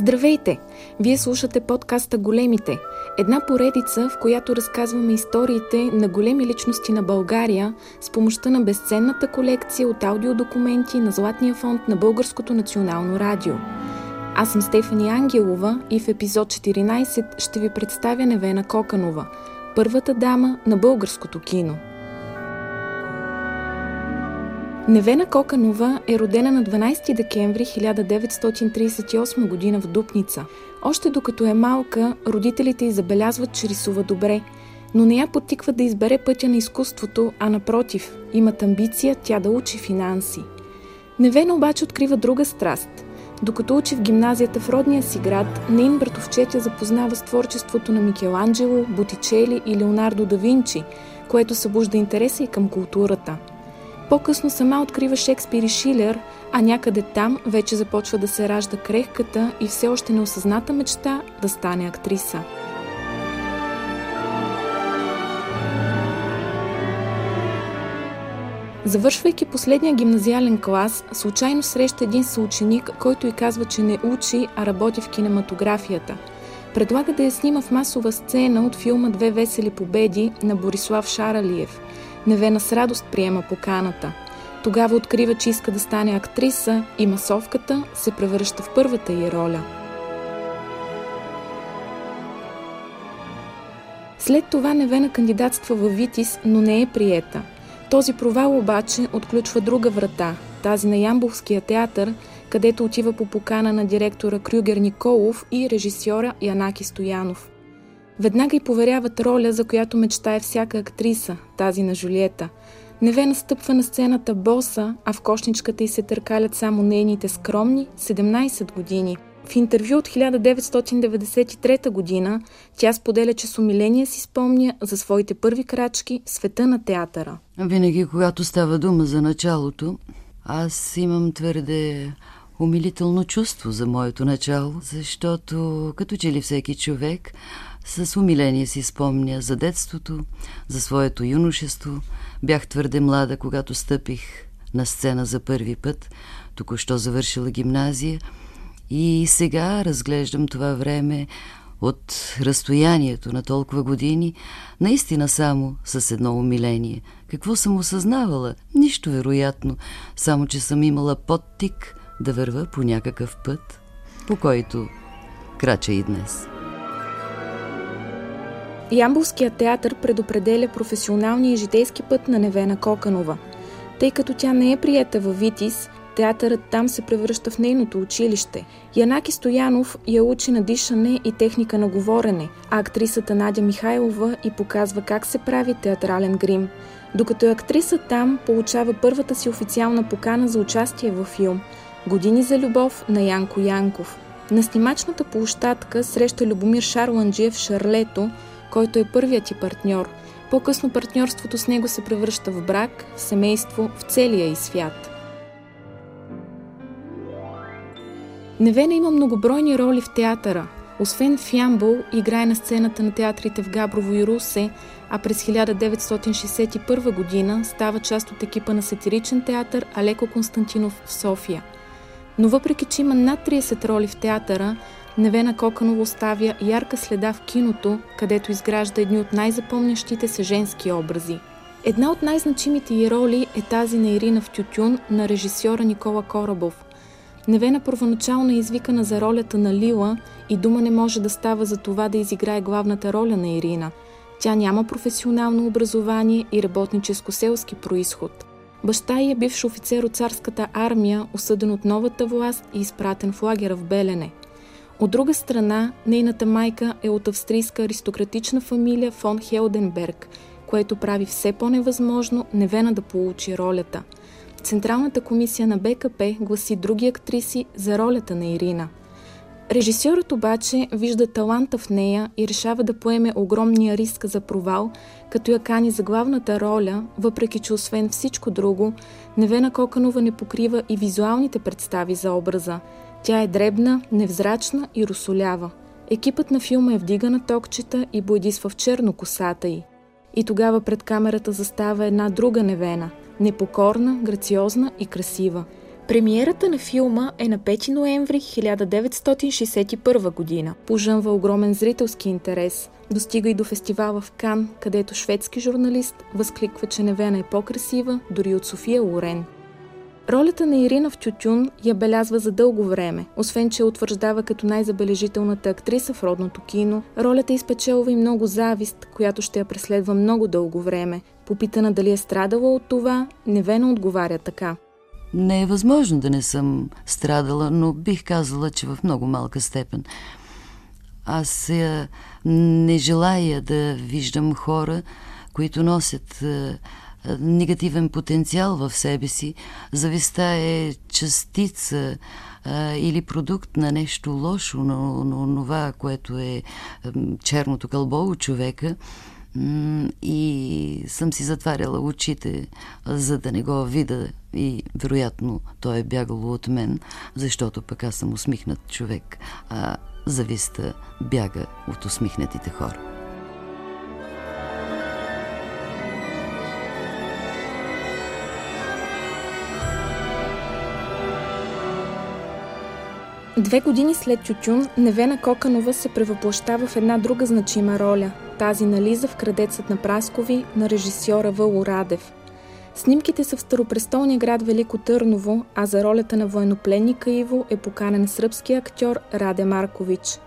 Здравейте! Вие слушате подкаста Големите, една поредица, в която разказваме историите на големи личности на България с помощта на безценната колекция от аудиодокументи на Златния фонд на Българското национално радио. Аз съм Стефани Ангелова и в епизод 14 ще ви представя Невена Коканова, първата дама на българското кино – Невена Коканова е родена на 12 декември 1938 г. в Дупница. Още докато е малка, родителите й забелязват, че рисува добре, но не я потиква да избере пътя на изкуството, а напротив, имат амбиция тя да учи финанси. Невена обаче открива друга страст. Докато учи в гимназията в родния си град, нейн братовчетя запознава с творчеството на Микеланджело, Ботичели и Леонардо да Винчи, което събужда интереса и към културата – по-късно сама открива Шекспир и Шилер, а някъде там вече започва да се ражда крехката и все още неосъзната мечта да стане актриса. Завършвайки последния гимназиален клас, случайно среща един съученик, който й казва, че не учи, а работи в кинематографията. Предлага да я снима в масова сцена от филма Две весели победи на Борислав Шаралиев – Невена с радост приема поканата. Тогава открива, че иска да стане актриса и масовката се превръща в първата й роля. След това Невена кандидатства във Витис, но не е приета. Този провал обаче отключва друга врата, тази на Ямбовския театър, където отива по покана на директора Крюгер Николов и режисьора Янаки Стоянов. Веднага й поверяват роля, за която мечтае всяка актриса, тази на Жулиета. Неве настъпва на сцената боса, а в кошничката й се търкалят само нейните скромни 17 години. В интервю от 1993 година тя споделя, че с умиление си спомня за своите първи крачки в света на театъра. Винаги, когато става дума за началото, аз имам твърде умилително чувство за моето начало, защото като че ли всеки човек с умиление си спомня за детството, за своето юношество. Бях твърде млада, когато стъпих на сцена за първи път, току-що завършила гимназия и сега разглеждам това време от разстоянието на толкова години, наистина само с едно умиление. Какво съм осъзнавала? Нищо вероятно, само че съм имала подтик да върва по някакъв път, по който крача и днес. Ямбулският театър предопределя професионалния житейски път на Невена Коканова. Тъй като тя не е приета във Витис, театърът там се превръща в нейното училище. Янаки Стоянов я учи на дишане и техника на говорене, а актрисата Надя Михайлова и показва как се прави театрален грим. Докато е актриса там, получава първата си официална покана за участие във филм «Години за любов» на Янко Янков. На снимачната площадка среща Любомир Шарланджиев Шарлето, който е първият ти партньор. По-късно партньорството с него се превръща в брак, в семейство, в целия и свят. Невена има многобройни роли в театъра. Освен в Ямбол, играе на сцената на театрите в Габрово и Русе, а през 1961 година става част от екипа на сатиричен театър Алеко Константинов в София. Но въпреки, че има над 30 роли в театъра, Невена Коканова оставя ярка следа в киното, където изгражда едни от най-запомнящите се женски образи. Една от най-значимите й роли е тази на Ирина в Тютюн на режисьора Никола Корабов. Невена първоначално е извикана за ролята на Лила и дума не може да става за това да изиграе главната роля на Ирина. Тя няма професионално образование и работническо-селски происход. Баща й е бивш офицер от царската армия, осъден от новата власт и изпратен в лагера в Белене – от друга страна, нейната майка е от австрийска аристократична фамилия фон Хелденберг, което прави все по-невъзможно Невена да получи ролята. Централната комисия на БКП гласи други актриси за ролята на Ирина. Режисьорът обаче вижда таланта в нея и решава да поеме огромния риск за провал, като я кани за главната роля, въпреки че освен всичко друго, Невена Коканова не покрива и визуалните представи за образа – тя е дребна, невзрачна и русолява. Екипът на филма е вдига на токчета и бойдисва в черно косата й. И тогава пред камерата застава една друга невена – непокорна, грациозна и красива. Премиерата на филма е на 5 ноември 1961 година. Пожънва огромен зрителски интерес. Достига и до фестивала в Кан, където шведски журналист възкликва, че Невена е по-красива дори от София Лорен. Ролята на Ирина в Тютюн я белязва за дълго време. Освен, че утвърждава като най-забележителната актриса в родното кино, ролята изпечелва и много завист, която ще я преследва много дълго време. Попитана дали е страдала от това, Невена отговаря така. Не е възможно да не съм страдала, но бих казала, че в много малка степен. Аз е, не желая да виждам хора, които носят е, негативен потенциал в себе си. Зависта е частица а, или продукт на нещо лошо, но, но това, което е черното кълбо у човека. И съм си затваряла очите, за да не го видя и вероятно той е бягало от мен, защото пък аз съм усмихнат човек, а зависта бяга от усмихнатите хора. Две години след Тютюн, Невена Коканова се превъплащава в една друга значима роля – тази на Лиза в Крадецът на Праскови на режисьора Въло Радев. Снимките са в старопрестолния град Велико Търново, а за ролята на военнопленника Иво е поканен сръбски актьор Раде Маркович.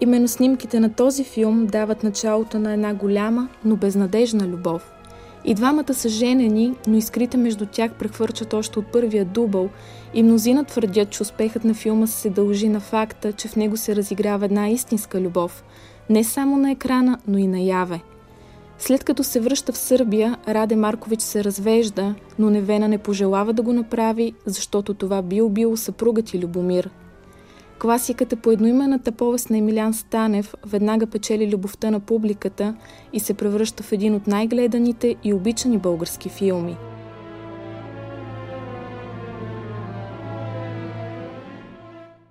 Именно снимките на този филм дават началото на една голяма, но безнадежна любов – и двамата са женени, но изкрите между тях прехвърчат още от първия дубъл. И мнозина твърдят, че успехът на филма се дължи на факта, че в него се разиграва една истинска любов, не само на екрана, но и наяве. След като се връща в Сърбия, Раде Маркович се развежда, но Невена не пожелава да го направи, защото това би убило съпругът и Любомир – Класиката по едноимената повест на Емилян Станев веднага печели любовта на публиката и се превръща в един от най-гледаните и обичани български филми.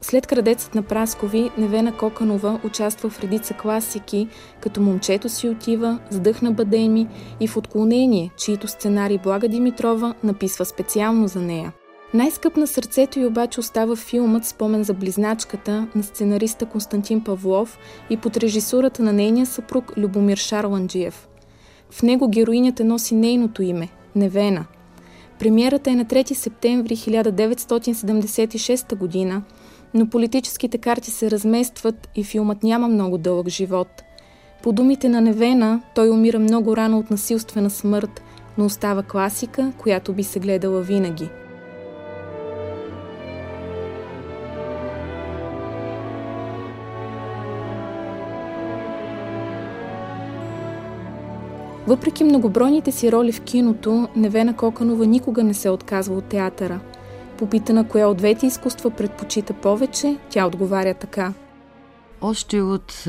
След крадецът на Праскови, Невена Коканова участва в редица класики, като Момчето си отива, Сдъхна Бадеми и в Отклонение, чието сценарий Блага Димитрова написва специално за нея. Най-скъп на сърцето й обаче остава филмът Спомен за близначката на сценариста Константин Павлов и под режисурата на нейния съпруг Любомир Шарланджиев. В него героинята носи нейното име – Невена. Премиерата е на 3 септември 1976 година, но политическите карти се разместват и филмът няма много дълъг живот. По думите на Невена, той умира много рано от насилствена смърт, но остава класика, която би се гледала винаги – Въпреки многобройните си роли в киното, Невена Коканова никога не се отказва от театъра. Попитана коя от двете изкуства предпочита повече, тя отговаря така. Още от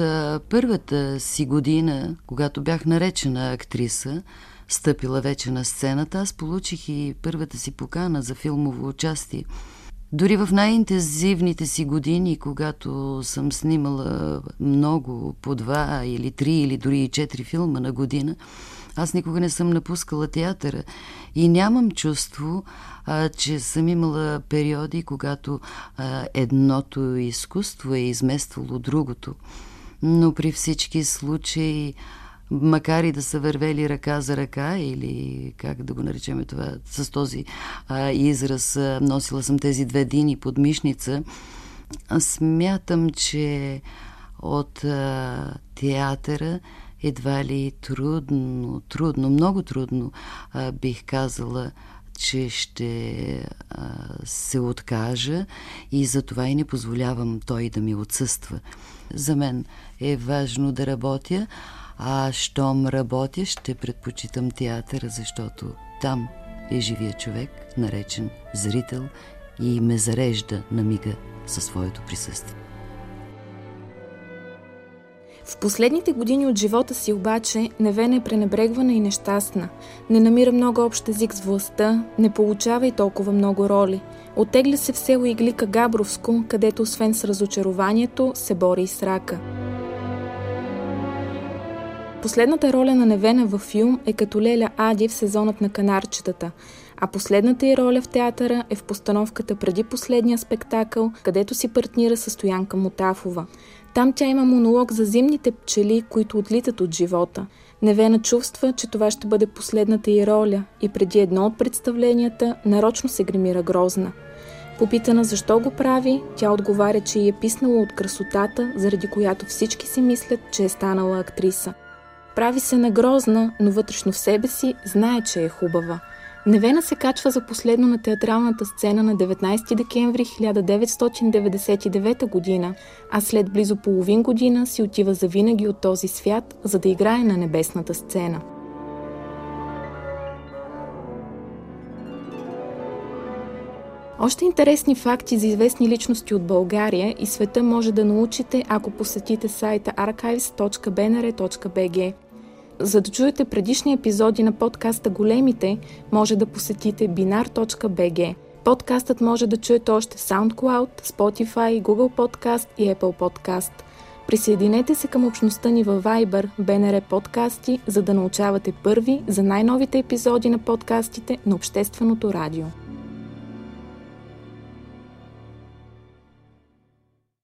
първата си година, когато бях наречена актриса, стъпила вече на сцената, аз получих и първата си покана за филмово участие. Дори в най-интензивните си години, когато съм снимала много, по два или три или дори и четири филма на година, аз никога не съм напускала театъра и нямам чувство, а, че съм имала периоди, когато а, едното изкуство е измествало другото. Но при всички случаи макар и да са вървели ръка за ръка или как да го наречем това с този а, израз, а, носила съм тези две дини под мишница, смятам, че от а, театъра едва ли трудно, трудно, много трудно а, бих казала, че ще а, се откажа и затова и не позволявам той да ми отсъства. За мен е важно да работя, а щом работя, ще предпочитам театъра, защото там е живия човек, наречен зрител и ме зарежда на мига със своето присъствие. В последните години от живота си обаче Невена е пренебрегвана и нещастна. Не намира много общ език с властта, не получава и толкова много роли. Оттегля се в село Иглика Габровско, където освен с разочарованието се бори и с рака. Последната роля на Невена във филм е като Леля Ади в сезонът на канарчетата, а последната й роля в театъра е в постановката преди последния спектакъл, където си партнира с Стоянка Мотафова. Там тя има монолог за зимните пчели, които отлитат от живота. Невена чувства, че това ще бъде последната й роля и преди едно от представленията нарочно се гримира грозна. Попитана защо го прави, тя отговаря, че й е писнала от красотата, заради която всички си мислят, че е станала актриса. Прави се на грозна, но вътрешно в себе си знае, че е хубава. Невена се качва за последно на театралната сцена на 19 декември 1999 година, а след близо половин година си отива завинаги от този свят, за да играе на небесната сцена. Още интересни факти за известни личности от България и света може да научите, ако посетите сайта archives.bnr.bg. За да чуете предишни епизоди на подкаста Големите, може да посетите binar.bg. Подкастът може да чуете още SoundCloud, Spotify, Google Podcast и Apple Podcast. Присъединете се към общността ни във Viber, BNR подкасти, за да научавате първи за най-новите епизоди на подкастите на Общественото радио.